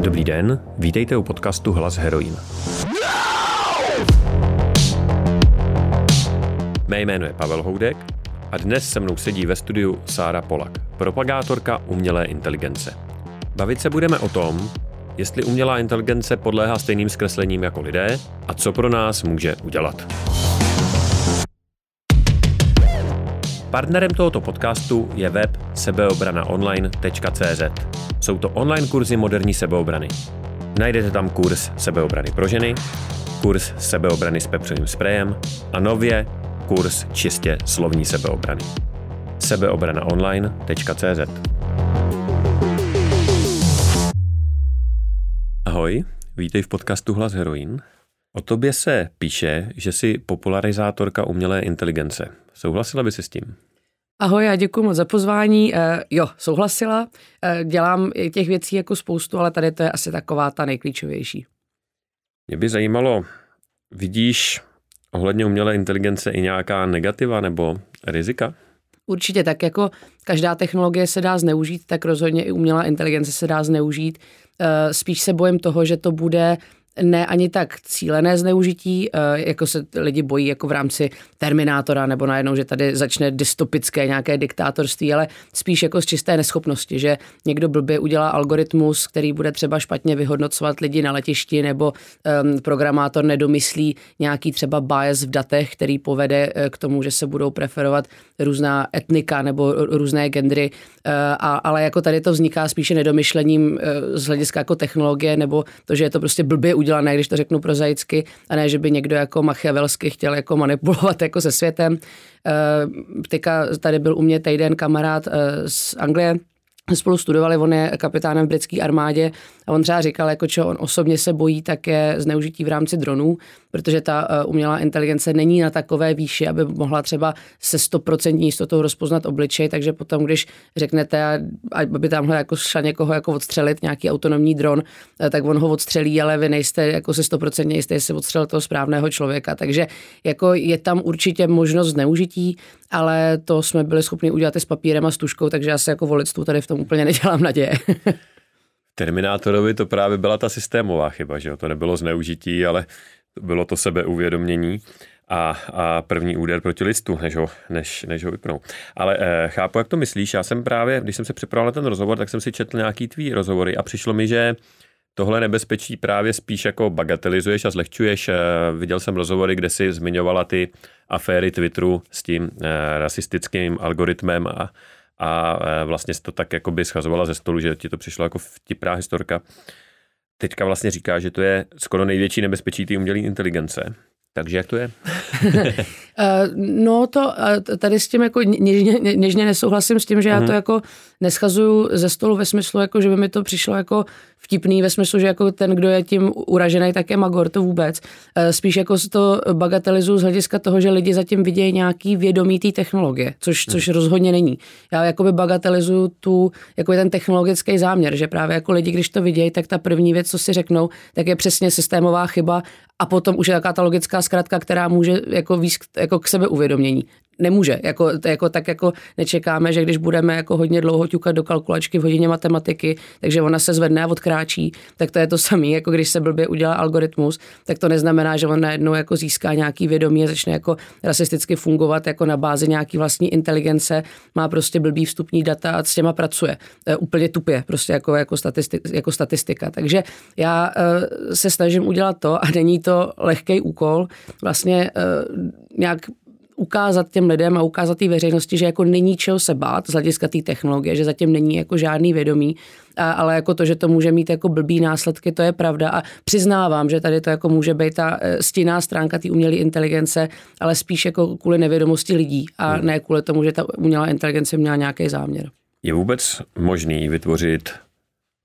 Dobrý den, vítejte u podcastu Hlas heroin. Mé jméno je Pavel Houdek a dnes se mnou sedí ve studiu Sára Polak, propagátorka umělé inteligence. Bavit se budeme o tom, jestli umělá inteligence podléhá stejným zkreslením jako lidé a co pro nás může udělat. Partnerem tohoto podcastu je web sebeobranaonline.cz. Jsou to online kurzy moderní sebeobrany. Najdete tam kurz sebeobrany pro ženy, kurz sebeobrany s pepřovým sprejem a nově kurz čistě slovní sebeobrany. sebeobranaonline.cz Ahoj, vítej v podcastu Hlas Heroin. O tobě se píše, že jsi popularizátorka umělé inteligence. Souhlasila by si s tím? Ahoj, já děkuji moc za pozvání. Uh, jo, souhlasila. Uh, dělám těch věcí jako spoustu, ale tady to je asi taková ta nejklíčovější. Mě by zajímalo, vidíš ohledně umělé inteligence i nějaká negativa nebo rizika? Určitě tak, jako každá technologie se dá zneužít, tak rozhodně i umělá inteligence se dá zneužít. Eh, spíš se bojím toho, že to bude ne ani tak cílené zneužití, eh, jako se lidi bojí jako v rámci Terminátora nebo najednou, že tady začne dystopické nějaké diktátorství, ale spíš jako z čisté neschopnosti, že někdo blbě udělá algoritmus, který bude třeba špatně vyhodnocovat lidi na letišti nebo um, programátor nedomyslí nějaký třeba bias v datech, který povede eh, k tomu, že se budou preferovat různá etnika nebo různé gendry, uh, a, ale jako tady to vzniká spíše nedomyšlením uh, z hlediska jako technologie nebo to, že je to prostě blbě udělané když to řeknu prozaicky, a ne, že by někdo jako machiavelsky chtěl jako manipulovat jako se světem. Eh, teďka tady byl u mě týden kamarád eh, z Anglie, spolu studovali, on je kapitánem v britské armádě a on třeba říkal, jako čo on osobně se bojí také zneužití v rámci dronů, protože ta uh, umělá inteligence není na takové výši, aby mohla třeba se 100% jistotou rozpoznat obličej, takže potom, když řeknete, aby tamhle jako šla někoho jako odstřelit nějaký autonomní dron, uh, tak on ho odstřelí, ale vy nejste jako se 100% jistý, jestli odstřelil toho správného člověka. Takže jako je tam určitě možnost zneužití, ale to jsme byli schopni udělat i s papírem a s tuškou, takže já se jako volictvu tady v tom úplně nedělám naděje. Terminátorovi to právě byla ta systémová chyba, že jo? To nebylo zneužití, ale bylo to sebeuvědomění a, a první úder proti listu, než ho, než, než ho vypnou. Ale eh, chápu, jak to myslíš. Já jsem právě, když jsem se připravoval na ten rozhovor, tak jsem si četl nějaký tvý rozhovory a přišlo mi, že tohle nebezpečí právě spíš jako bagatelizuješ a zlehčuješ. Eh, viděl jsem rozhovory, kde si zmiňovala ty aféry Twitteru s tím eh, rasistickým algoritmem a, a eh, vlastně to tak jako by schazovala ze stolu, že ti to přišlo jako vtipná historka. Teďka vlastně říká, že to je skoro největší nebezpečí té umělé inteligence. Takže jak to je? Eh, no to tady s tím jako něžně, něžně nesouhlasím s tím, že já to mhm. jako neschazuju ze stolu ve smyslu, jako že by mi to přišlo jako vtipný ve smyslu, že jako ten, kdo je tím uražený, tak je magor, to vůbec. Eh, spíš jako to bagatelizuju z hlediska toho, že lidi zatím vidějí nějaký vědomí té technologie, což, což mhm. rozhodně není. Já jakoby bagatelizuju tu, jako ten technologický záměr, že právě jako lidi, když to vidějí, tak ta první věc, co si řeknou, tak je přesně systémová chyba a potom už je taká ta logická zkratka, která může jako víc jako k sebeuvědomění nemůže. Jako, jako, tak jako nečekáme, že když budeme jako hodně dlouho ťukat do kalkulačky v hodině matematiky, takže ona se zvedne a odkráčí, tak to je to samé, jako když se blbě udělá algoritmus, tak to neznamená, že on najednou jako získá nějaký vědomí a začne jako rasisticky fungovat jako na bázi nějaký vlastní inteligence, má prostě blbý vstupní data a s těma pracuje. E, úplně tupě, prostě jako, jako, statistik, jako statistika. Takže já e, se snažím udělat to a není to lehký úkol, vlastně e, nějak ukázat těm lidem a ukázat té veřejnosti, že jako není čeho se bát z hlediska té technologie, že zatím není jako žádný vědomí, a, ale jako to, že to může mít jako blbý následky, to je pravda a přiznávám, že tady to jako může být ta e, stinná stránka té umělé inteligence, ale spíš jako kvůli nevědomosti lidí a hmm. ne kvůli tomu, že ta umělá inteligence měla nějaký záměr. Je vůbec možný vytvořit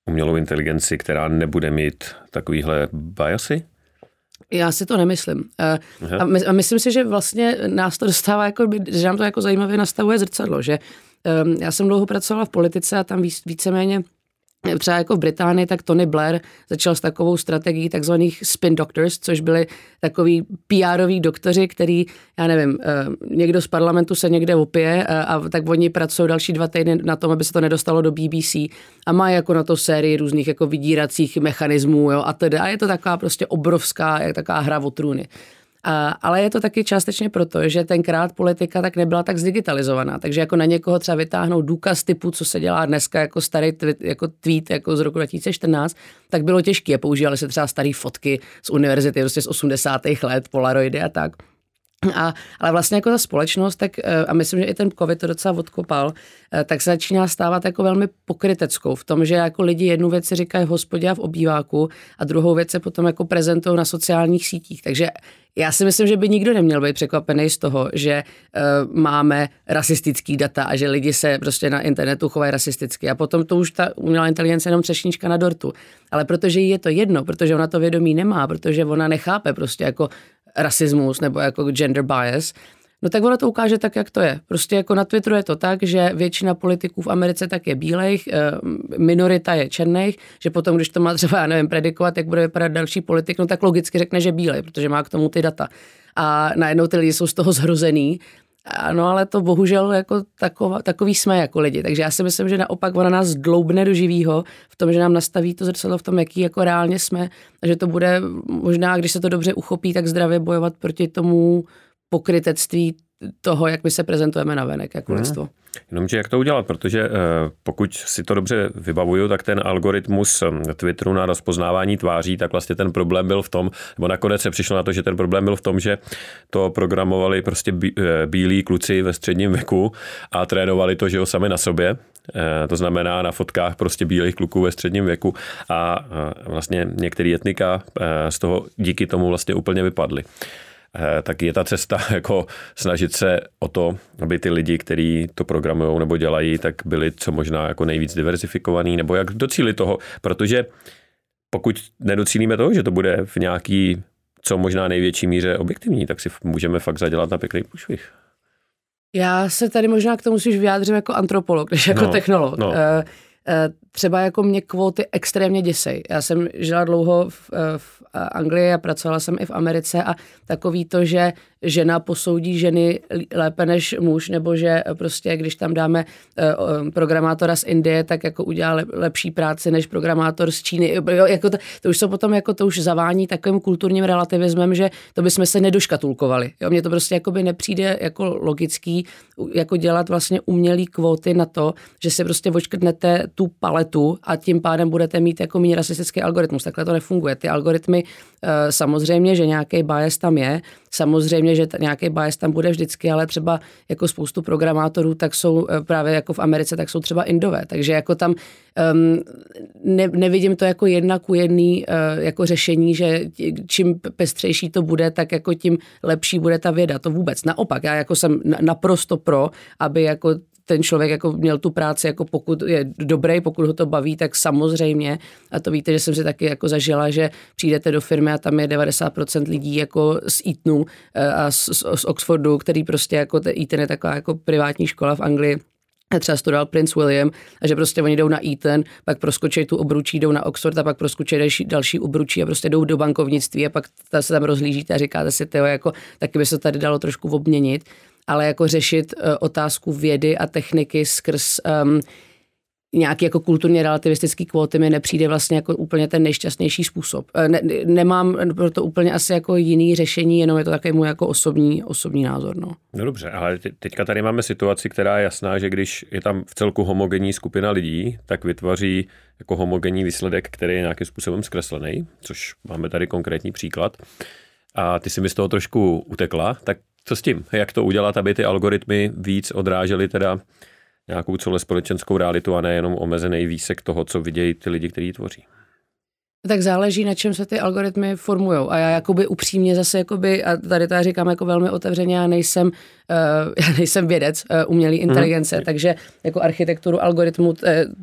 umělou inteligenci, která nebude mít takovýhle biasy? Já si to nemyslím. Uh, a, my, a myslím si, že vlastně nás to dostává, jako, že nám to jako zajímavě nastavuje zrcadlo, že um, já jsem dlouho pracovala v politice a tam víc, víceméně třeba jako v Británii, tak Tony Blair začal s takovou strategií takzvaných spin doctors, což byli takový pr doktoři, který, já nevím, eh, někdo z parlamentu se někde opije a, a tak oni pracují další dva týdny na tom, aby se to nedostalo do BBC a má jako na to sérii různých jako vydíracích mechanismů jo, a teda. A je to taková prostě obrovská, jak taková hra o trůny. Ale je to taky částečně proto, že tenkrát politika tak nebyla tak zdigitalizovaná. Takže jako na někoho třeba vytáhnout důkaz typu, co se dělá dneska jako starý tweet, jako tweet jako z roku 2014, tak bylo těžké. Používaly se třeba staré fotky z univerzity prostě z 80. let, polaroidy a tak. A, ale vlastně jako ta společnost, tak, eh, a myslím, že i ten covid to docela odkopal, eh, tak se začíná stávat jako velmi pokryteckou v tom, že jako lidi jednu věc si říkají v hospodě a v obýváku a druhou věc se potom jako prezentují na sociálních sítích. Takže já si myslím, že by nikdo neměl být překvapený z toho, že uh, máme rasistický data a že lidi se prostě na internetu chovají rasisticky. A potom to už ta umělá inteligence jenom třešnička na dortu. Ale protože jí je to jedno, protože ona to vědomí nemá, protože ona nechápe prostě jako rasismus nebo jako gender bias, no tak ono to ukáže tak, jak to je. Prostě jako na Twitteru je to tak, že většina politiků v Americe tak je bílejch, eh, minorita je černých, že potom, když to má třeba, já nevím, predikovat, jak bude vypadat další politik, no tak logicky řekne, že bílej, protože má k tomu ty data. A najednou ty lidi jsou z toho zhrozený ano, ale to bohužel jako taková, takový jsme jako lidi. Takže já si myslím, že naopak ona nás dloubne do živýho v tom, že nám nastaví to zrcadlo v tom, jaký jako reálně jsme a že to bude možná, když se to dobře uchopí, tak zdravě bojovat proti tomu pokrytectví toho, jak my se prezentujeme na venek jako hmm. lidstvo. Jenomže jak to udělat, protože eh, pokud si to dobře vybavuju, tak ten algoritmus eh, Twitteru na rozpoznávání tváří, tak vlastně ten problém byl v tom, nebo nakonec se přišlo na to, že ten problém byl v tom, že to programovali prostě eh, bílí kluci ve středním věku a trénovali to, že jo, sami na sobě, to znamená na fotkách prostě bílých kluků ve středním věku a vlastně některé etnika z toho díky tomu vlastně úplně vypadly. Eh, tak je ta cesta jako snažit se o to, aby ty lidi, kteří to programují nebo dělají, tak byli co možná jako nejvíc diversifikovaný, nebo jak docílit toho, protože pokud nedocílíme toho, že to bude v nějaký co možná největší míře objektivní, tak si můžeme fakt zadělat na pěkný průšvih. Já se tady možná k tomu musíš vyjádřit jako antropolog, než jako no, technolog. No. Uh, třeba jako mě kvóty extrémně děsej. Já jsem žila dlouho v, v Anglii a pracovala jsem i v Americe a takový to, že žena posoudí ženy lépe než muž, nebo že prostě, když tam dáme eh, programátora z Indie, tak jako udělá lepší práci než programátor z Číny. Jo, jako to, to, už se potom jako to už zavání takovým kulturním relativismem, že to bychom se nedoškatulkovali. Jo, mně to prostě jako by nepřijde jako logický jako dělat vlastně umělý kvóty na to, že si prostě očkrtnete tu paletu a tím pádem budete mít jako méně rasistický algoritmus. Takhle to nefunguje. Ty algoritmy eh, samozřejmě, že nějaký bias tam je, samozřejmě, že nějaký bias tam bude vždycky, ale třeba jako spoustu programátorů, tak jsou eh, právě jako v Americe, tak jsou třeba indové. Takže jako tam um, ne, nevidím to jako jedna ku jedný uh, jako řešení, že čím pestřejší to bude, tak jako tím lepší bude ta věda. To vůbec. Naopak, já jako jsem naprosto pro, aby jako ten člověk jako měl tu práci, jako pokud je dobrý, pokud ho to baví, tak samozřejmě, a to víte, že jsem si taky jako zažila, že přijdete do firmy a tam je 90% lidí jako z Eatonu eh, a z, z Oxfordu, který prostě jako Eton je taková jako privátní škola v Anglii, třeba studoval Prince William a že prostě oni jdou na Eton, pak proskočí tu obručí, jdou na Oxford a pak proskočí další, další obručí a prostě jdou do bankovnictví a pak se tam rozlížíte a říkáte si, tyjo, jako, taky by se tady dalo trošku obměnit ale jako řešit uh, otázku vědy a techniky skrz um, nějaký jako kulturně relativistický kvóty mi nepřijde vlastně jako úplně ten nejšťastnější způsob. Eh, ne, nemám proto úplně asi jako jiný řešení, jenom je to takový můj jako osobní, osobní názor. No. no dobře, ale teďka tady máme situaci, která je jasná, že když je tam v celku homogenní skupina lidí, tak vytvoří jako homogenní výsledek, který je nějakým způsobem zkreslený, což máme tady konkrétní příklad. A ty si mi z toho trošku utekla, tak co s tím? Jak to udělat, aby ty algoritmy víc odrážely teda nějakou celospolečenskou realitu a nejenom omezený výsek toho, co vidějí ty lidi, kteří tvoří? Tak záleží, na čem se ty algoritmy formují. A já jakoby upřímně zase, jakoby, a tady to já říkám jako velmi otevřeně, já nejsem, uh, já nejsem vědec uh, umělé mhm. inteligence, hmm. takže jako architekturu algoritmu, uh,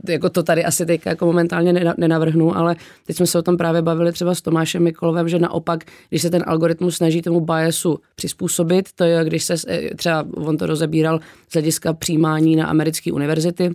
jako to tady asi teď jako momentálně nenavrhnu, ale teď jsme se o tom právě bavili třeba s Tomášem Mikolovem, že naopak, když se ten algoritmus snaží tomu biasu přizpůsobit, to je, když se třeba on to rozebíral z hlediska přijímání na americké univerzity,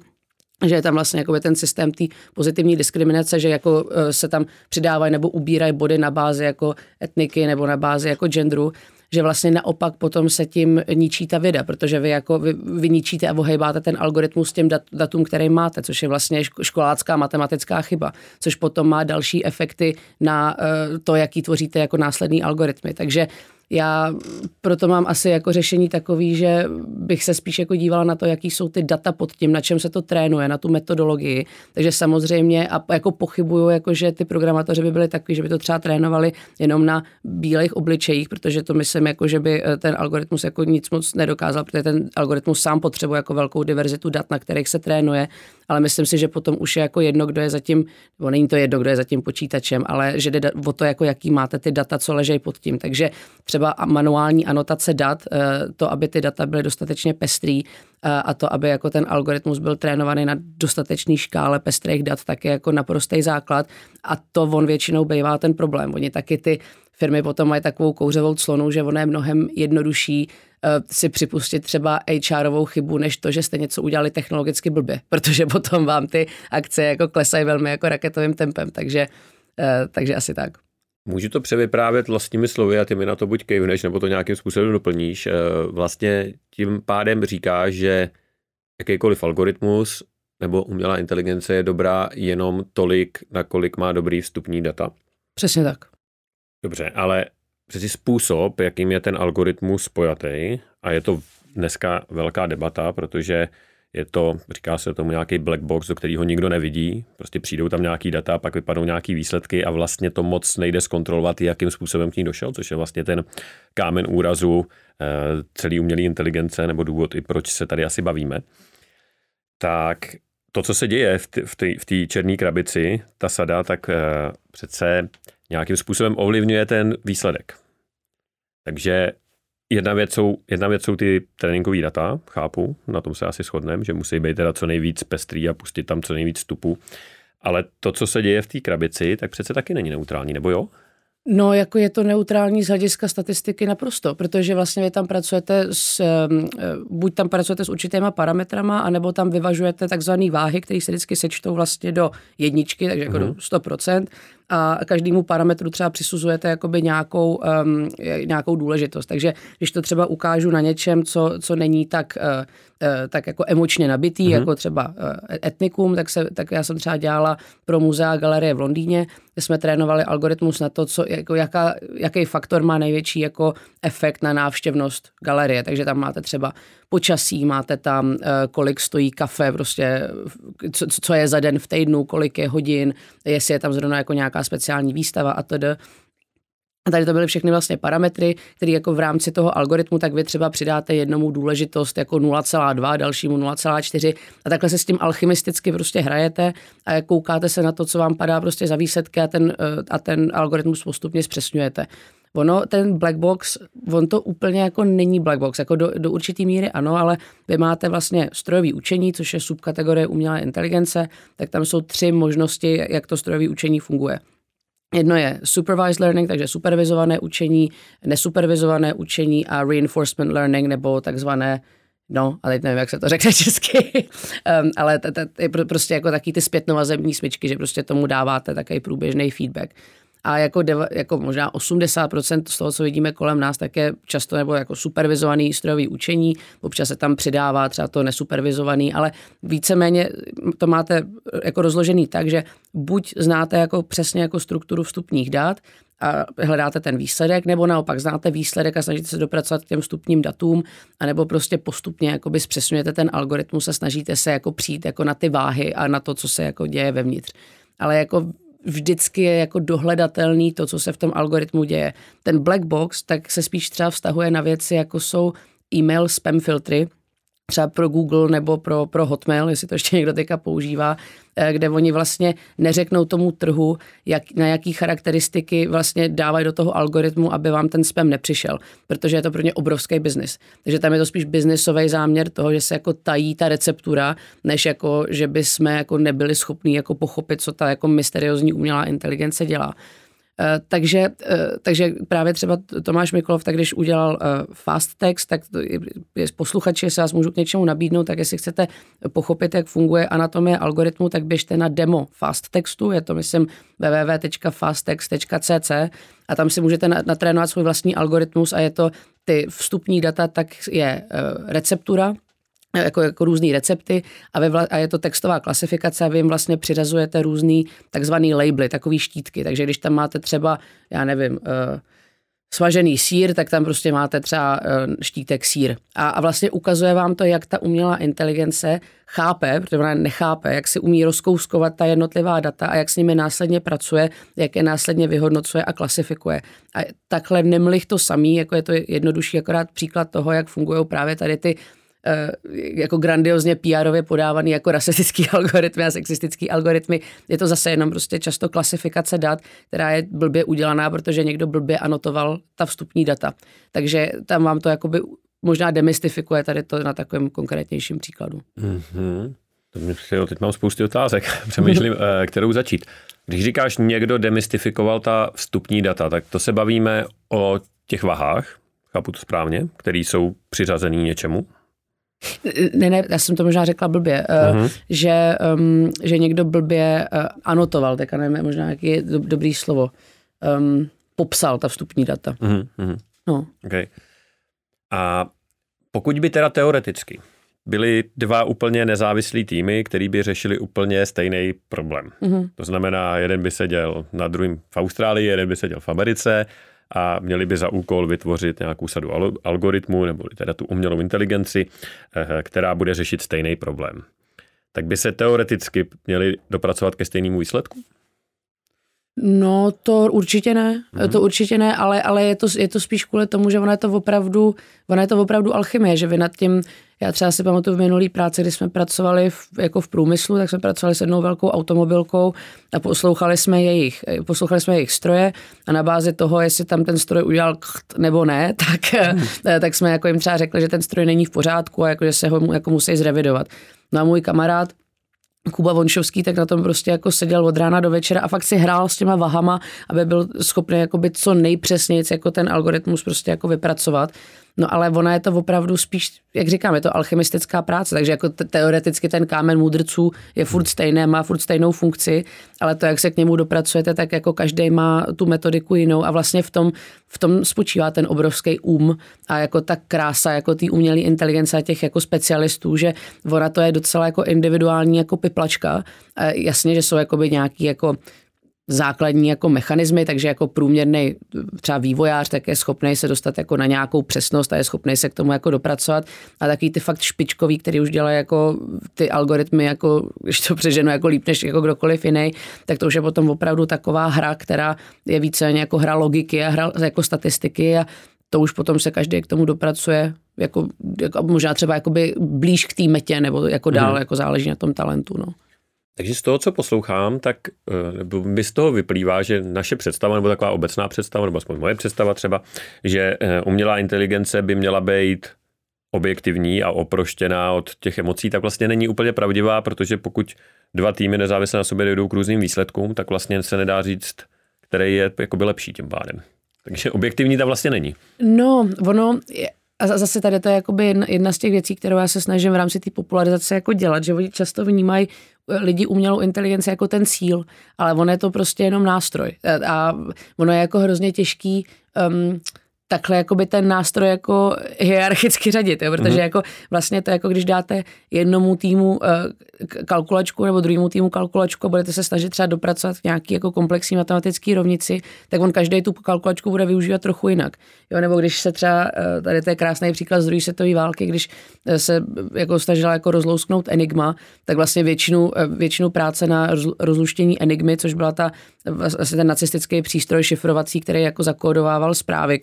že je tam vlastně jako ten systém té pozitivní diskriminace, že jako e, se tam přidávají nebo ubírají body na bázi jako etniky nebo na bázi jako genderu, že vlastně naopak potom se tím ničí ta věda, protože vy jako vy, vy ničíte a ohejbáte ten algoritmus těm dat, datům, který máte, což je vlastně školácká matematická chyba, což potom má další efekty na uh, to, jaký tvoříte jako následný algoritmy. Takže já proto mám asi jako řešení takový, že bych se spíš jako dívala na to, jaký jsou ty data pod tím, na čem se to trénuje, na tu metodologii. Takže samozřejmě a jako pochybuju, jako že ty programátoři by byli takový, že by to třeba trénovali jenom na bílých obličejích, protože to myslím, jako, že by eh, ten algoritmus jako nic moc nedokázal, protože ten algoritmus sám potřebuje jako velkou diverzitu dat, na kterých se trénuje ale myslím si, že potom už je jako jedno, kdo je zatím, nebo není to jedno, kdo je zatím počítačem, ale že jde o to, jako jaký máte ty data, co ležejí pod tím. Takže třeba manuální anotace dat, eh, to, aby ty data byly dostatečně pestrý eh, a to, aby jako ten algoritmus byl trénovaný na dostatečný škále pestrých dat, tak je jako naprostý základ a to on většinou bývá ten problém. Oni taky ty firmy potom mají takovou kouřovou clonu, že ono je mnohem jednodušší uh, si připustit třeba HRovou chybu, než to, že jste něco udělali technologicky blbě, protože potom vám ty akce jako klesají velmi jako raketovým tempem, takže, uh, takže asi tak. Můžu to převyprávět vlastními slovy a ty mi na to buď kejvneš, nebo to nějakým způsobem doplníš. Eh, vlastně tím pádem říká, že jakýkoliv algoritmus nebo umělá inteligence je dobrá jenom tolik, nakolik má dobrý vstupní data. Přesně tak. Dobře, ale přeci způsob, jakým je ten algoritmus spojatý, a je to dneska velká debata, protože je to, říká se tomu nějaký black box, do kterého nikdo nevidí. Prostě přijdou tam nějaký data, pak vypadnou nějaký výsledky a vlastně to moc nejde zkontrolovat, jakým způsobem k ní došel, což je vlastně ten kámen úrazu eh, celý umělé inteligence, nebo důvod i proč se tady asi bavíme. Tak to, co se děje v té černé krabici, ta sada, tak eh, přece nějakým způsobem ovlivňuje ten výsledek. Takže jedna věc jsou, jedna věc jsou ty tréninkové data, chápu, na tom se asi shodneme, že musí být teda co nejvíc pestrý a pustit tam co nejvíc vstupu. Ale to, co se děje v té krabici, tak přece taky není neutrální, nebo jo? No, jako je to neutrální z hlediska statistiky naprosto, protože vlastně vy tam pracujete s, buď tam pracujete s určitýma parametrama, anebo tam vyvažujete takzvané váhy, které se vždycky sečtou vlastně do jedničky, takže jako mm-hmm. do 100% a každému parametru třeba přisuzujete jakoby nějakou, um, nějakou důležitost. Takže když to třeba ukážu na něčem, co, co není tak, uh, tak jako emočně nabitý, mm-hmm. jako třeba uh, etnikum, tak, se, tak já jsem třeba dělala pro muzea a galerie v Londýně, kde jsme trénovali algoritmus na to, co, jako jaká, jaký faktor má největší jako efekt na návštěvnost galerie. Takže tam máte třeba počasí, máte tam, kolik stojí kafe, prostě, co, co je za den v týdnu, kolik je hodin, jestli je tam zrovna jako nějaká speciální výstava a td. A tady to byly všechny vlastně parametry, které jako v rámci toho algoritmu, tak vy třeba přidáte jednomu důležitost jako 0,2, dalšímu 0,4 a takhle se s tím alchymisticky prostě hrajete a koukáte se na to, co vám padá prostě za výsledky a ten, eh, a ten algoritmus postupně zpřesňujete. Ono, ten black box, on to úplně jako není black box, jako do, do určitý míry ano, ale vy máte vlastně strojový učení, což je subkategorie umělé inteligence, tak tam jsou tři možnosti, jak to strojové učení funguje. Jedno je supervised learning, takže supervizované učení, nesupervizované učení a reinforcement learning, nebo takzvané No, ale teď nevím, jak se to řekne česky, um, ale to je prostě jako taky ty zpětnovazební smyčky, že prostě tomu dáváte takový průběžný feedback a jako, deva, jako možná 80% z toho, co vidíme kolem nás, tak je často nebo jako supervizovaný strojový učení, občas se tam přidává třeba to nesupervizovaný, ale víceméně to máte jako rozložený tak, že buď znáte jako přesně jako strukturu vstupních dat, a hledáte ten výsledek, nebo naopak znáte výsledek a snažíte se dopracovat k těm vstupním datům, anebo prostě postupně jakoby zpřesňujete ten algoritmus a snažíte se jako přijít jako na ty váhy a na to, co se jako děje vevnitř. Ale jako vždycky je jako dohledatelný to, co se v tom algoritmu děje. Ten black box tak se spíš třeba vztahuje na věci, jako jsou e-mail spam filtry, třeba pro Google nebo pro, pro Hotmail, jestli to ještě někdo teďka používá, eh, kde oni vlastně neřeknou tomu trhu, jak, na jaký charakteristiky vlastně dávají do toho algoritmu, aby vám ten spam nepřišel, protože je to pro ně obrovský biznis. Takže tam je to spíš biznisový záměr toho, že se jako tají ta receptura, než jako, že by jsme jako nebyli schopni jako pochopit, co ta jako mysteriózní umělá inteligence dělá. Eh, takže, eh, takže právě třeba Tomáš Mikolov, tak když udělal eh, fast text, tak je posluchači, jestli vás můžu k něčemu nabídnout, tak jestli chcete pochopit, jak funguje anatomie algoritmu, tak běžte na demo fast textu, je to myslím www.fasttext.cc a tam si můžete natrénovat svůj vlastní algoritmus a je to ty vstupní data, tak je receptura, jako, jako různé recepty a, vy vla, a je to textová klasifikace a vy jim vlastně přiřazujete různý takzvaný labely, takový štítky. Takže když tam máte třeba, já nevím, uh, svažený sír, tak tam prostě máte třeba uh, štítek sír. A, a vlastně ukazuje vám to, jak ta umělá inteligence chápe, protože ona nechápe, jak si umí rozkouskovat ta jednotlivá data a jak s nimi následně pracuje, jak je následně vyhodnocuje a klasifikuje. A takhle nemlich to samý, jako je to jednodušší akorát příklad toho, jak fungují právě tady ty Eh, jako grandiozně PR-ově podávaný jako rasistický algoritmy a sexistický algoritmy. Je to zase jenom prostě často klasifikace dat, která je blbě udělaná, protože někdo blbě anotoval ta vstupní data. Takže tam vám to jakoby možná demystifikuje tady to na takovém konkrétnějším příkladu. Mm-hmm. Teď mám spousty otázek. Přemýšlím, eh, kterou začít. Když říkáš, někdo demystifikoval ta vstupní data, tak to se bavíme o těch vahách, chápu to správně, které jsou přiřazený něčemu? Ne, ne, já jsem to možná řekla blbě, uh-huh. že, um, že někdo blbě uh, anotoval, tak nevím, možná jaký je do, dobrý slovo, um, popsal ta vstupní data. Uh-huh. No. Okay. A pokud by teda teoreticky byly dva úplně nezávislí týmy, který by řešili úplně stejný problém. Uh-huh. To znamená, jeden by seděl na druhém v Austrálii, jeden by seděl v Americe a měli by za úkol vytvořit nějakou sadu algoritmů nebo teda tu umělou inteligenci, eh, která bude řešit stejný problém. Tak by se teoreticky měli dopracovat ke stejnému výsledku? No, to určitě ne, mm-hmm. to určitě ne, ale, ale je, to, je to spíš kvůli tomu, že ona je to opravdu, ona je to opravdu alchymie, že vy nad tím, já třeba si pamatuju v minulý práci, kdy jsme pracovali v, jako v průmyslu, tak jsme pracovali s jednou velkou automobilkou a poslouchali jsme jejich, poslouchali jsme jejich stroje a na bázi toho, jestli tam ten stroj udělal kt nebo ne, tak, hmm. tak jsme jako jim třeba řekli, že ten stroj není v pořádku a jako, že se ho jako musí zrevidovat. No a můj kamarád, Kuba Vonšovský tak na tom prostě jako seděl od rána do večera a fakt si hrál s těma vahama, aby byl schopný jakoby co nejpřesněji jako ten algoritmus prostě jako vypracovat. No ale ona je to opravdu spíš, jak říkám, je to alchymistická práce, takže jako teoreticky ten kámen mudrců je furt stejný, má furt stejnou funkci, ale to, jak se k němu dopracujete, tak jako každý má tu metodiku jinou a vlastně v tom, v tom spočívá ten obrovský um a jako ta krása jako té umělé inteligence a těch jako specialistů, že ona to je docela jako individuální jako piplačka. Jasně, že jsou jakoby nějaký jako základní jako mechanismy, takže jako průměrný třeba vývojář tak je schopný se dostat jako na nějakou přesnost a je schopný se k tomu jako dopracovat. A takový ty fakt špičkový, který už dělají jako ty algoritmy, jako, když to přeženu jako líp než jako kdokoliv jiný, tak to už je potom opravdu taková hra, která je více jako hra logiky a hra jako statistiky a to už potom se každý k tomu dopracuje jako, jako možná třeba jakoby blíž k té metě nebo jako dál, hmm. jako záleží na tom talentu. No. Takže z toho, co poslouchám, tak eh, mi z toho vyplývá, že naše představa, nebo taková obecná představa, nebo aspoň moje představa třeba, že eh, umělá inteligence by měla být objektivní a oproštěná od těch emocí, tak vlastně není úplně pravdivá, protože pokud dva týmy nezávisle na sobě dojdou k různým výsledkům, tak vlastně se nedá říct, který je jakoby lepší tím pádem. Takže objektivní ta vlastně není. No, ono, a zase tady to je jakoby jedna, z těch věcí, kterou já se snažím v rámci té popularizace jako dělat, že oni často vnímají lidi umělou inteligenci jako ten cíl, ale on je to prostě jenom nástroj. A ono je jako hrozně těžký um, takhle jakoby ten nástroj jako hierarchicky řadit, jo? protože mm-hmm. jako vlastně to jako když dáte jednomu týmu uh, kalkulačku nebo druhému týmu kalkulačku a budete se snažit třeba dopracovat k nějaký jako komplexní matematický rovnici, tak on každý tu kalkulačku bude využívat trochu jinak. Jo? Nebo když se třeba, uh, tady to je krásný příklad z druhé světové války, když uh, se jako snažila jako rozlousknout Enigma, tak vlastně většinu, většinu práce na rozluštění Enigmy, což byla ta vlastně ten nacistický přístroj šifrovací, který jako zakódovával zprávy,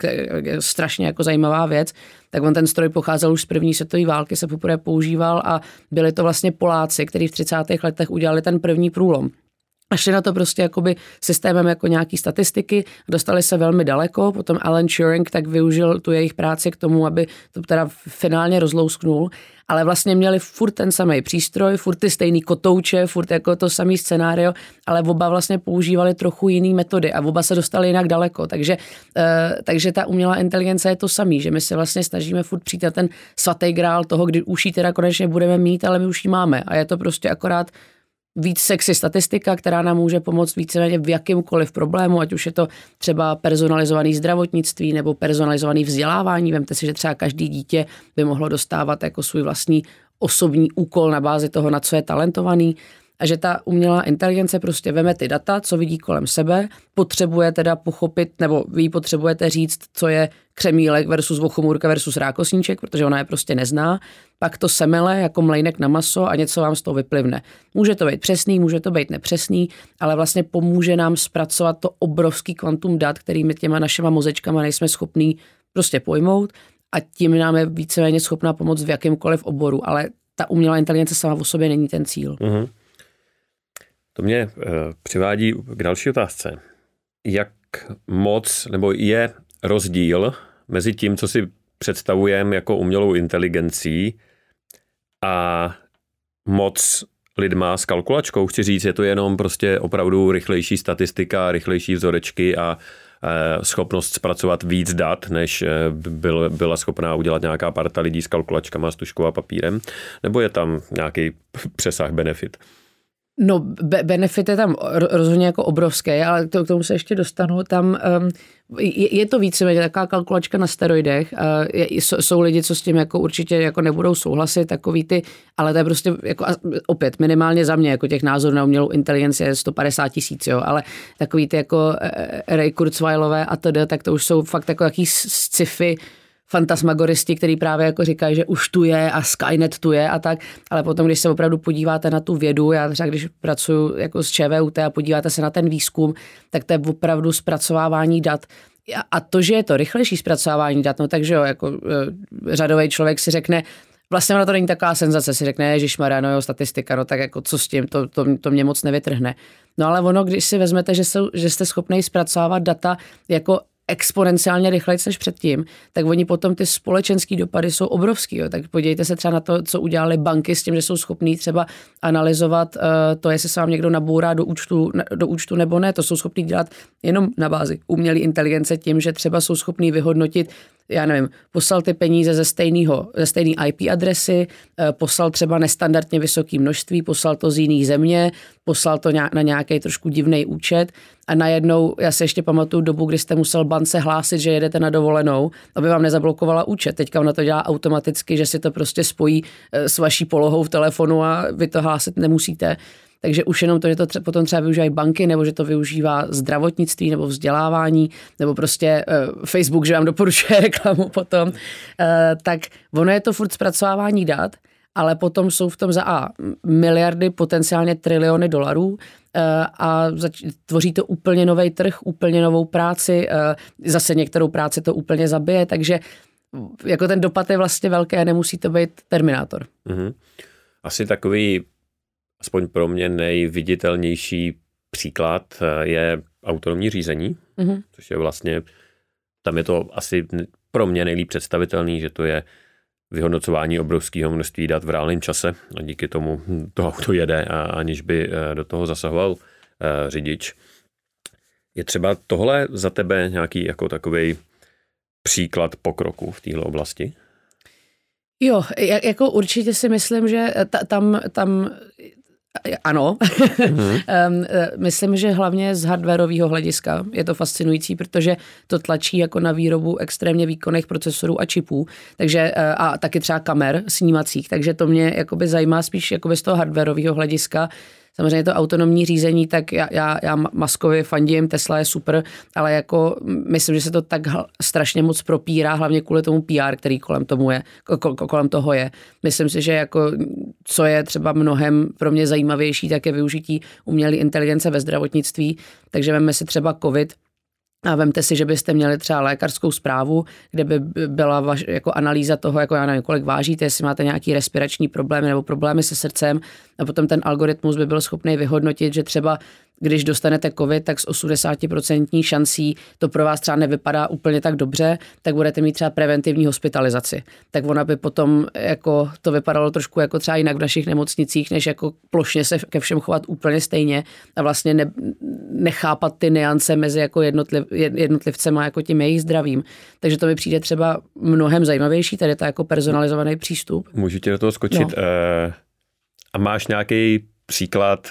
strašně jako zajímavá věc, tak on ten stroj pocházel už z první světové války, se poprvé používal a byli to vlastně Poláci, kteří v 30. letech udělali ten první průlom. A šli na to prostě jakoby systémem jako nějaký statistiky, dostali se velmi daleko, potom Alan Turing tak využil tu jejich práci k tomu, aby to teda finálně rozlousknul, ale vlastně měli furt ten samý přístroj, furt ty stejný kotouče, furt jako to samý scénário, ale oba vlastně používali trochu jiný metody a oba se dostali jinak daleko, takže, uh, takže ta umělá inteligence je to samý, že my se vlastně snažíme furt přijít na ten svatý grál toho, kdy už ji teda konečně budeme mít, ale my už ji máme. A je to prostě akorát víc sexy statistika, která nám může pomoct víceméně v jakýmkoliv problému, ať už je to třeba personalizovaný zdravotnictví nebo personalizovaný vzdělávání. Vemte si, že třeba každý dítě by mohlo dostávat jako svůj vlastní osobní úkol na bázi toho, na co je talentovaný a že ta umělá inteligence prostě veme ty data, co vidí kolem sebe, potřebuje teda pochopit, nebo vy potřebujete říct, co je křemílek versus vochomůrka versus rákosníček, protože ona je prostě nezná, pak to semele jako mlejnek na maso a něco vám z toho vyplivne. Může to být přesný, může to být nepřesný, ale vlastně pomůže nám zpracovat to obrovský kvantum dat, který my těma našima mozečkama nejsme schopní prostě pojmout a tím nám je víceméně schopná pomoct v jakémkoliv oboru, ale ta umělá inteligence sama o sobě není ten cíl. Mm-hmm. To mě uh, přivádí k další otázce. Jak moc, nebo je rozdíl mezi tím, co si představujeme jako umělou inteligencí a moc lidma s kalkulačkou. Chci říct, je to jenom prostě opravdu rychlejší statistika, rychlejší vzorečky a eh, schopnost zpracovat víc dat, než eh, byl, byla schopná udělat nějaká parta lidí s kalkulačkama, s tuškou a papírem, nebo je tam nějaký přesah benefit? No, be- benefit je tam rozhodně jako obrovský, ale to, k tomu se ještě dostanu. Tam um, je, je to víceméně taková kalkulačka na steroidech. Uh, je, jsou lidi, co s tím jako určitě jako nebudou souhlasit, takový ty, ale to je prostě jako opět minimálně za mě, jako těch názorů na umělou inteligenci je 150 tisíc, jo, ale takový ty jako uh, Ray Kurzweilové a td., tak to už jsou fakt jako jaký sci-fi fantasmagoristi, který právě jako říkají, že už tu je a Skynet tu je a tak, ale potom, když se opravdu podíváte na tu vědu, já třeba když pracuji jako s ČVUT a podíváte se na ten výzkum, tak to je opravdu zpracovávání dat, a to, že je to rychlejší zpracovávání dat, no takže jo, jako e, řadový člověk si řekne, vlastně ona to není taková senzace, si řekne, že no jo, statistika, no tak jako co s tím, to, to, to mě moc nevytrhne. No ale ono, když si vezmete, že, jsou, že jste schopný zpracovat data jako exponenciálně rychleji než předtím, tak oni potom ty společenské dopady jsou obrovský. Jo. Tak podívejte se třeba na to, co udělali banky s tím, že jsou schopní třeba analyzovat uh, to, jestli se vám někdo nabourá do účtu, do účtu nebo ne. To jsou schopní dělat jenom na bázi umělé inteligence tím, že třeba jsou schopní vyhodnotit, já nevím, poslal ty peníze ze stejného, ze stejné IP adresy, uh, poslal třeba nestandardně vysoké množství, poslal to z jiných země, poslal to na nějaký trošku divný účet a najednou, já se ještě pamatuju dobu, kdy jste musel bance hlásit, že jedete na dovolenou, aby vám nezablokovala účet. Teďka ona to dělá automaticky, že si to prostě spojí eh, s vaší polohou v telefonu a vy to hlásit nemusíte. Takže už jenom to, že to tře- potom třeba využívají banky, nebo že to využívá zdravotnictví nebo vzdělávání, nebo prostě uh, Facebook, že vám doporučuje reklamu potom, uh, tak ono je to furt zpracovávání dat ale potom jsou v tom za A miliardy, potenciálně triliony dolarů eh, a tvoří to úplně nový trh, úplně novou práci, zase některou práci to úplně zabije, takže jako ten dopad je vlastně velký a nemusí to být Terminátor. Mm-hmm. Asi takový, aspoň pro mě nejviditelnější příklad eh, je autonomní řízení, mm-hmm. což je vlastně, tam je to asi pro mě nejlíp představitelný, že to je vyhodnocování obrovského množství dat v reálném čase a díky tomu to auto jede, a, aniž by eh, do toho zasahoval eh, řidič. Je třeba tohle za tebe nějaký jako takový příklad pokroku v této oblasti? Jo, jako určitě si myslím, že tam, tam ano. Mm-hmm. Myslím, že hlavně z hardwareového hlediska je to fascinující, protože to tlačí jako na výrobu extrémně výkonných procesorů a čipů, takže e, a taky třeba kamer snímacích, takže to mě jakoby zajímá spíš jakoby z toho hardwareového hlediska, Samozřejmě to autonomní řízení, tak já, já, já Maskovi fandím, Tesla je super, ale jako myslím, že se to tak strašně moc propírá, hlavně kvůli tomu PR, který kolem, tomu je, kolem toho je. Myslím si, že jako co je třeba mnohem pro mě zajímavější, tak je využití umělé inteligence ve zdravotnictví. Takže veme si třeba COVID, a vemte si, že byste měli třeba lékařskou zprávu, kde by byla vaš, jako analýza toho, jako já nevím, kolik vážíte, jestli máte nějaký respirační problémy nebo problémy se srdcem. A potom ten algoritmus by byl schopný vyhodnotit, že třeba když dostanete covid, tak s 80% šancí to pro vás třeba nevypadá úplně tak dobře, tak budete mít třeba preventivní hospitalizaci. Tak ona by potom jako to vypadalo trošku jako třeba jinak v našich nemocnicích, než jako plošně se ke všem chovat úplně stejně a vlastně ne, nechápat ty niance mezi jako jednotliv, jednotlivcem a jako tím jejich zdravím. Takže to mi přijde třeba mnohem zajímavější, tady to jako personalizovaný přístup. Můžu tě do toho skočit. No. Uh, a máš nějaký příklad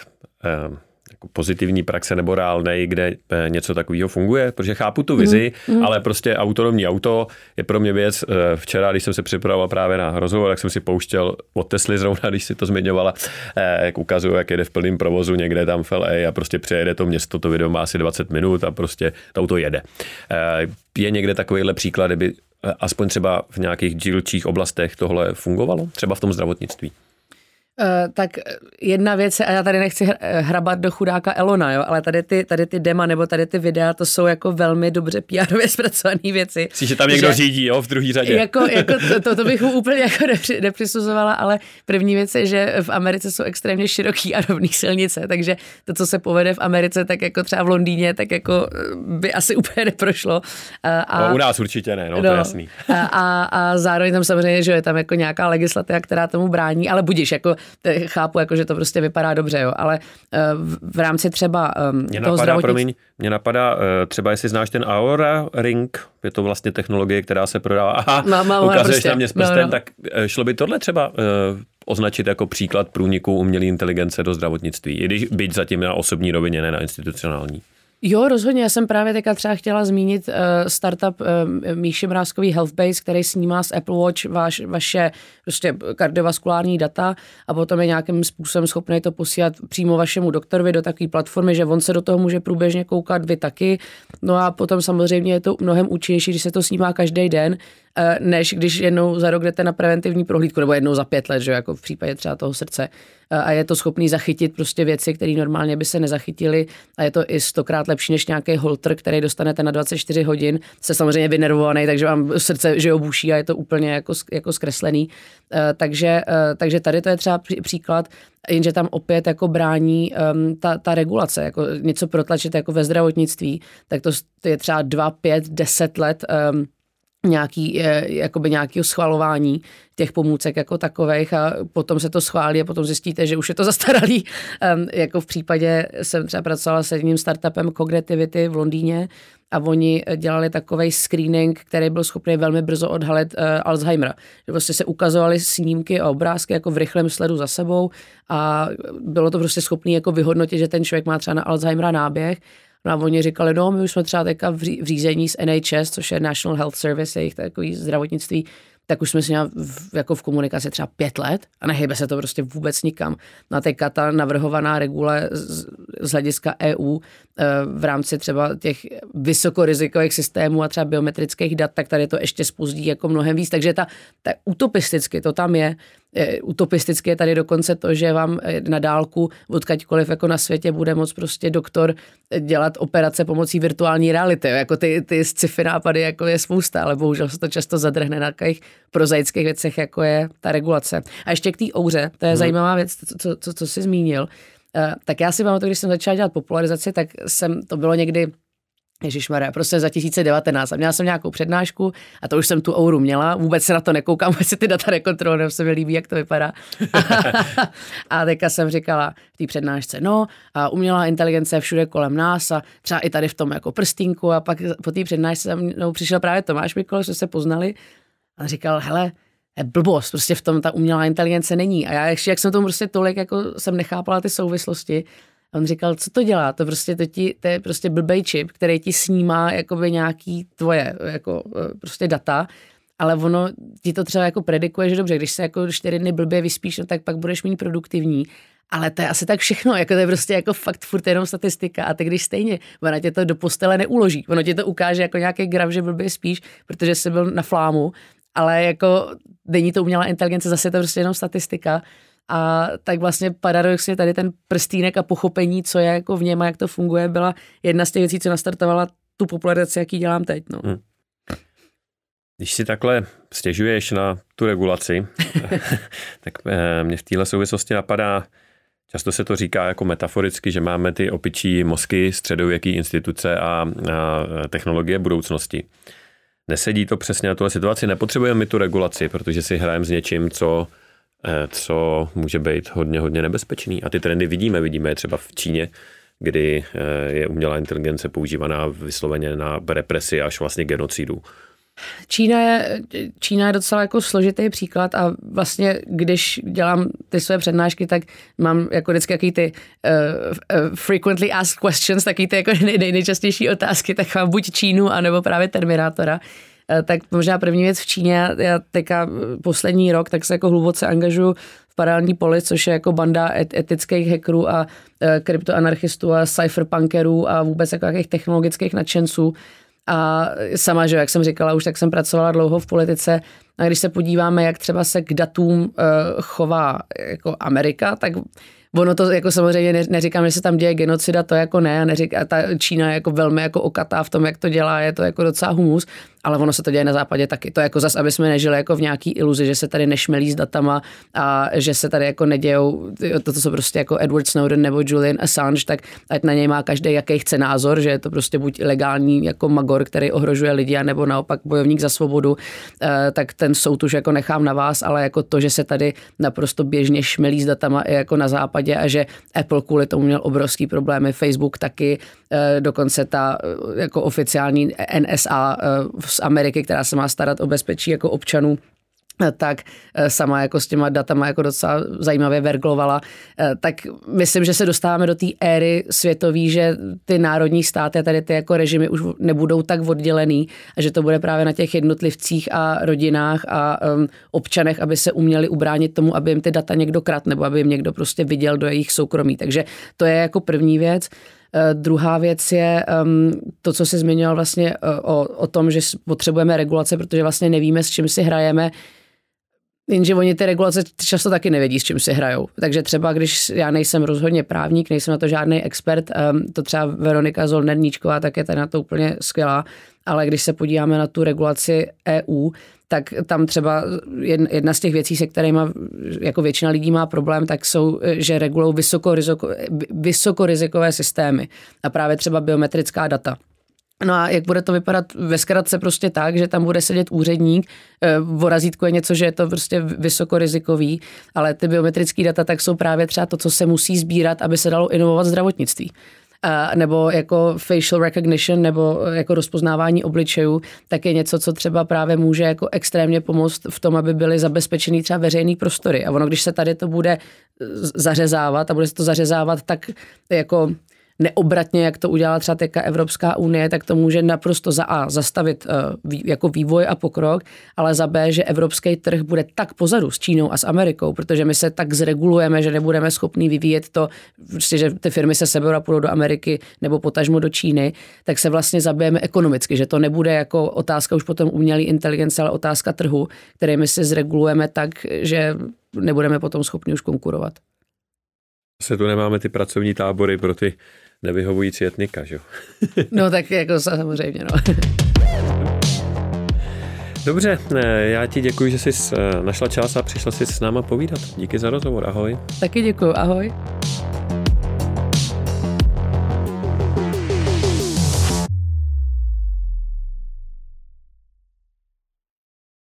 uh, jako pozitivní praxe nebo reálnej, kde eh, něco takového funguje, protože chápu tu vizi, mm, mm. ale prostě autonomní auto je pro mě věc. Eh, včera, když jsem se připravoval právě na rozhovor, tak jsem si pouštěl od Tesly zrovna, když si to zmiňovala, eh, jak ukazuju, jak jede v plném provozu někde tam v LA a prostě přejede to město, to video má asi 20 minut a prostě to auto jede. Je někde takovýhle příklad, kdyby aspoň třeba v nějakých dílčích oblastech tohle fungovalo, třeba v tom zdravotnictví? Uh, tak jedna věc, a já tady nechci hrabat do chudáka Elona, jo, ale tady ty, tady ty dema nebo tady ty videa, to jsou jako velmi dobře pr zpracované věci. Myslíš, že tam někdo že, řídí, jo, v druhé řadě? Jako, jako to, to, to, bych mu úplně jako nepři, nepřisuzovala, ale první věc je, že v Americe jsou extrémně široký a rovný silnice, takže to, co se povede v Americe, tak jako třeba v Londýně, tak jako by asi úplně neprošlo. A, a, no, u nás určitě ne, no, no to je no. jasný. A, a, a zároveň tam samozřejmě, že je tam jako nějaká legislativa, která tomu brání, ale budíš, jako chápu, jako, že to prostě vypadá dobře, jo, ale eh, v rámci třeba um, mě toho napadá, zdravotnic... promiň, mě napadá, eh, třeba jestli znáš ten Aura Ring, je to vlastně technologie, která se prodává. Aha, má, má, ukazuješ prostě. na mě s prstem, no, no. tak šlo by tohle třeba uh, označit jako příklad průniku umělé inteligence do zdravotnictví, i když být zatím na osobní rovině, ne na institucionální. Jo, rozhodně. Já jsem právě teďka třeba chtěla zmínit uh, startup uh, Míši Mrázkový Healthbase, který snímá z Apple Watch vaš, vaše prostě kardiovaskulární data a potom je nějakým způsobem schopný to posílat přímo vašemu doktorovi do takové platformy, že on se do toho může průběžně koukat, vy taky. No a potom samozřejmě je to mnohem účinnější, když se to snímá každý den, Eh, než když jednou za rok jdete na preventivní prohlídku, nebo jednou za pět let, že jako v případě třeba toho srdce. Eh, a je to schopný zachytit prostě věci, které normálně by se nezachytily a je to i stokrát lepší než nějaký holter, který dostanete na 24 hodin. Se samozřejmě vynervovaný, takže vám srdce že obuší a je to úplně jako, jako zkreslený. Eh, takže, takže tady to je třeba příklad, jenže tam opět jako brání um, ta, ta regulace, jako něco protlačit jako ve zdravotnictví, tak to je třeba 2, 5, 10 let um, nějaký, jakoby nějakého schvalování těch pomůcek jako takových a potom se to schválí a potom zjistíte, že už je to zastaralý. Um, jako v případě jsem třeba pracovala s jedním startupem Cognitivity v Londýně a oni dělali takový screening, který byl schopný velmi brzo odhalit uh, Alzheimera. Že prostě se ukazovaly snímky a obrázky jako v rychlém sledu za sebou a bylo to prostě schopné jako vyhodnotit, že ten člověk má třeba na Alzheimera náběh No a oni říkali, no my už jsme třeba teďka v řízení s NHS, což je National Health Service, jejich takový zdravotnictví, tak už jsme si v, jako v komunikaci třeba pět let a nehybe se to prostě vůbec nikam. No teďka ta navrhovaná regule z, z hlediska EU eh, v rámci třeba těch vysokorizikových systémů a třeba biometrických dat, tak tady to ještě spozdí jako mnohem víc. Takže ta, ta utopisticky to tam je, utopisticky je tady dokonce to, že vám eh, na dálku odkaďkoliv jako na světě bude moc prostě doktor dělat operace pomocí virtuální reality. Jako ty, ty sci-fi nápady jako je spousta, ale bohužel se to často zadrhne na takových prozaických věcech, jako je ta regulace. A ještě k té ouře, to je hmm. zajímavá věc, co, co, co, co jsi zmínil. Tak já si to, když jsem začala dělat popularizaci, tak jsem, to bylo někdy Ježíš Maria, prostě za 2019 a měla jsem nějakou přednášku a to už jsem tu ouru měla, vůbec se na to nekoukám, vůbec si ty data nekontroluji, se mi líbí, jak to vypadá. a teďka jsem říkala v té přednášce, no a umělá inteligence je všude kolem nás a třeba i tady v tom jako prstínku a pak po té přednášce jsem no, přišel právě Tomáš Mikol, že se poznali a říkal, hele, blbost, prostě v tom ta umělá inteligence není. A já ještě, jak jsem tomu prostě tolik, jako jsem nechápala ty souvislosti, a on říkal, co to dělá? To prostě to, ti, to je prostě blbej čip, který ti snímá jakoby nějaký tvoje jako e, prostě data, ale ono ti to třeba jako predikuje, že dobře, když se jako čtyři dny blbě vyspíš, no, tak pak budeš mít produktivní. Ale to je asi tak všechno, jako to je prostě jako fakt furt jenom statistika a ty když stejně, ona tě to do postele neuloží, ono ti to ukáže jako nějaký graf, že blbě spíš, protože jsi byl na flámu, ale jako není to umělá inteligence, zase to prostě jenom statistika a tak vlastně paradoxně tady ten prstínek a pochopení, co je jako v něm a jak to funguje, byla jedna z těch věcí, co nastartovala tu popularizaci, jaký dělám teď. No. Hmm. Když si takhle stěžuješ na tu regulaci, tak eh, mě v téhle souvislosti napadá, Často se to říká jako metaforicky, že máme ty opičí mozky středověké instituce a, a technologie budoucnosti. Nesedí to přesně na tuhle situaci. Nepotřebujeme my tu regulaci, protože si hrajeme s něčím, co, co může být hodně, hodně nebezpečný. A ty trendy vidíme. Vidíme je třeba v Číně, kdy eh, je umělá inteligence používaná vysloveně na represi až vlastně genocidu. Čína je, Čína je docela jako složitý příklad a vlastně, když dělám ty své přednášky, tak mám jako vždycky jaký ty uh, uh, frequently asked questions, taky ty jako nej, nejčastější otázky, tak mám buď Čínu, anebo právě Terminátora. Uh, tak možná první věc v Číně, já teďka poslední rok, tak se jako hluboce angažuju v paralelní poli, což je jako banda et, etických hackerů a kryptoanarchistů a cypherpunkerů a vůbec jako jakých technologických nadšenců, a sama, že jak jsem říkala, už tak jsem pracovala dlouho v politice. A když se podíváme, jak třeba se k datům uh, chová jako Amerika, tak Ono to jako samozřejmě neříkám, že se tam děje genocida, to jako ne, a neříká, ta Čína je jako velmi jako okatá v tom, jak to dělá, je to jako docela humus, ale ono se to děje na západě taky. To jako zas, aby jsme nežili jako v nějaký iluzi, že se tady nešmelí s datama a že se tady jako nedějou to, co prostě jako Edward Snowden nebo Julian Assange, tak ať na něj má každý jaký chce názor, že je to prostě buď legální jako magor, který ohrožuje lidi, nebo naopak bojovník za svobodu, eh, tak ten soud už jako nechám na vás, ale jako to, že se tady naprosto běžně šmelí s datama i jako na západě a že Apple kvůli tomu měl obrovský problémy, Facebook taky, eh, dokonce ta eh, jako oficiální NSA z Ameriky, která se má starat o bezpečí jako občanů, tak eh, sama jako s těma datama jako docela zajímavě verglovala, eh, tak myslím, že se dostáváme do té éry světový, že ty národní státy a tady ty jako režimy už nebudou tak oddělený a že to bude právě na těch jednotlivcích a rodinách a um, občanech, aby se uměli ubránit tomu, aby jim ty data někdo krat nebo aby jim někdo prostě viděl do jejich soukromí. Takže to je jako první věc. Uh, druhá věc je um, to, co se zmiňoval vlastně uh, o, o tom, že potřebujeme regulace, protože vlastně nevíme, s čím si hrajeme. Jenže oni ty regulace často taky nevědí, s čím si hrajou. Takže třeba, když já nejsem rozhodně právník, nejsem na to žádný expert, um, to třeba Veronika Zolnerníčková, tak je tady na to úplně skvělá, ale když se podíváme na tu regulaci EU, tak tam třeba jedna z těch věcí, se kterými jako většina lidí má problém, tak jsou, že regulují vysokorizikové systémy a právě třeba biometrická data. No a jak bude to vypadat ve zkratce prostě tak, že tam bude sedět úředník, eh, v razítku je něco, že je to prostě vysokorizikový, ale ty biometrické data tak jsou právě třeba to, co se musí sbírat, aby se dalo inovovat zdravotnictví. A, nebo jako facial recognition nebo jako rozpoznávání obličejů, tak je něco, co třeba právě může jako extrémně pomoct v tom, aby byly zabezpečený třeba veřejný prostory. A ono, když se tady to bude zařezávat a bude se to zařezávat tak jako neobratně, jak to udělala třeba teďka Evropská unie, tak to může naprosto za A zastavit uh, jako vývoj a pokrok, ale za B, že evropský trh bude tak pozadu s Čínou a s Amerikou, protože my se tak zregulujeme, že nebudeme schopni vyvíjet to, prostě, že ty firmy se seberou a půjdou do Ameriky nebo potažmo do Číny, tak se vlastně zabijeme ekonomicky, že to nebude jako otázka už potom umělé inteligence, ale otázka trhu, který my si zregulujeme tak, že nebudeme potom schopni už konkurovat. Se tu nemáme ty pracovní tábory pro ty nevyhovující etnika, že jo? no tak jako samozřejmě, no. Dobře, eh, já ti děkuji, že jsi eh, našla čas a přišla si s náma povídat. Díky za rozhovor, ahoj. Taky děkuji, ahoj.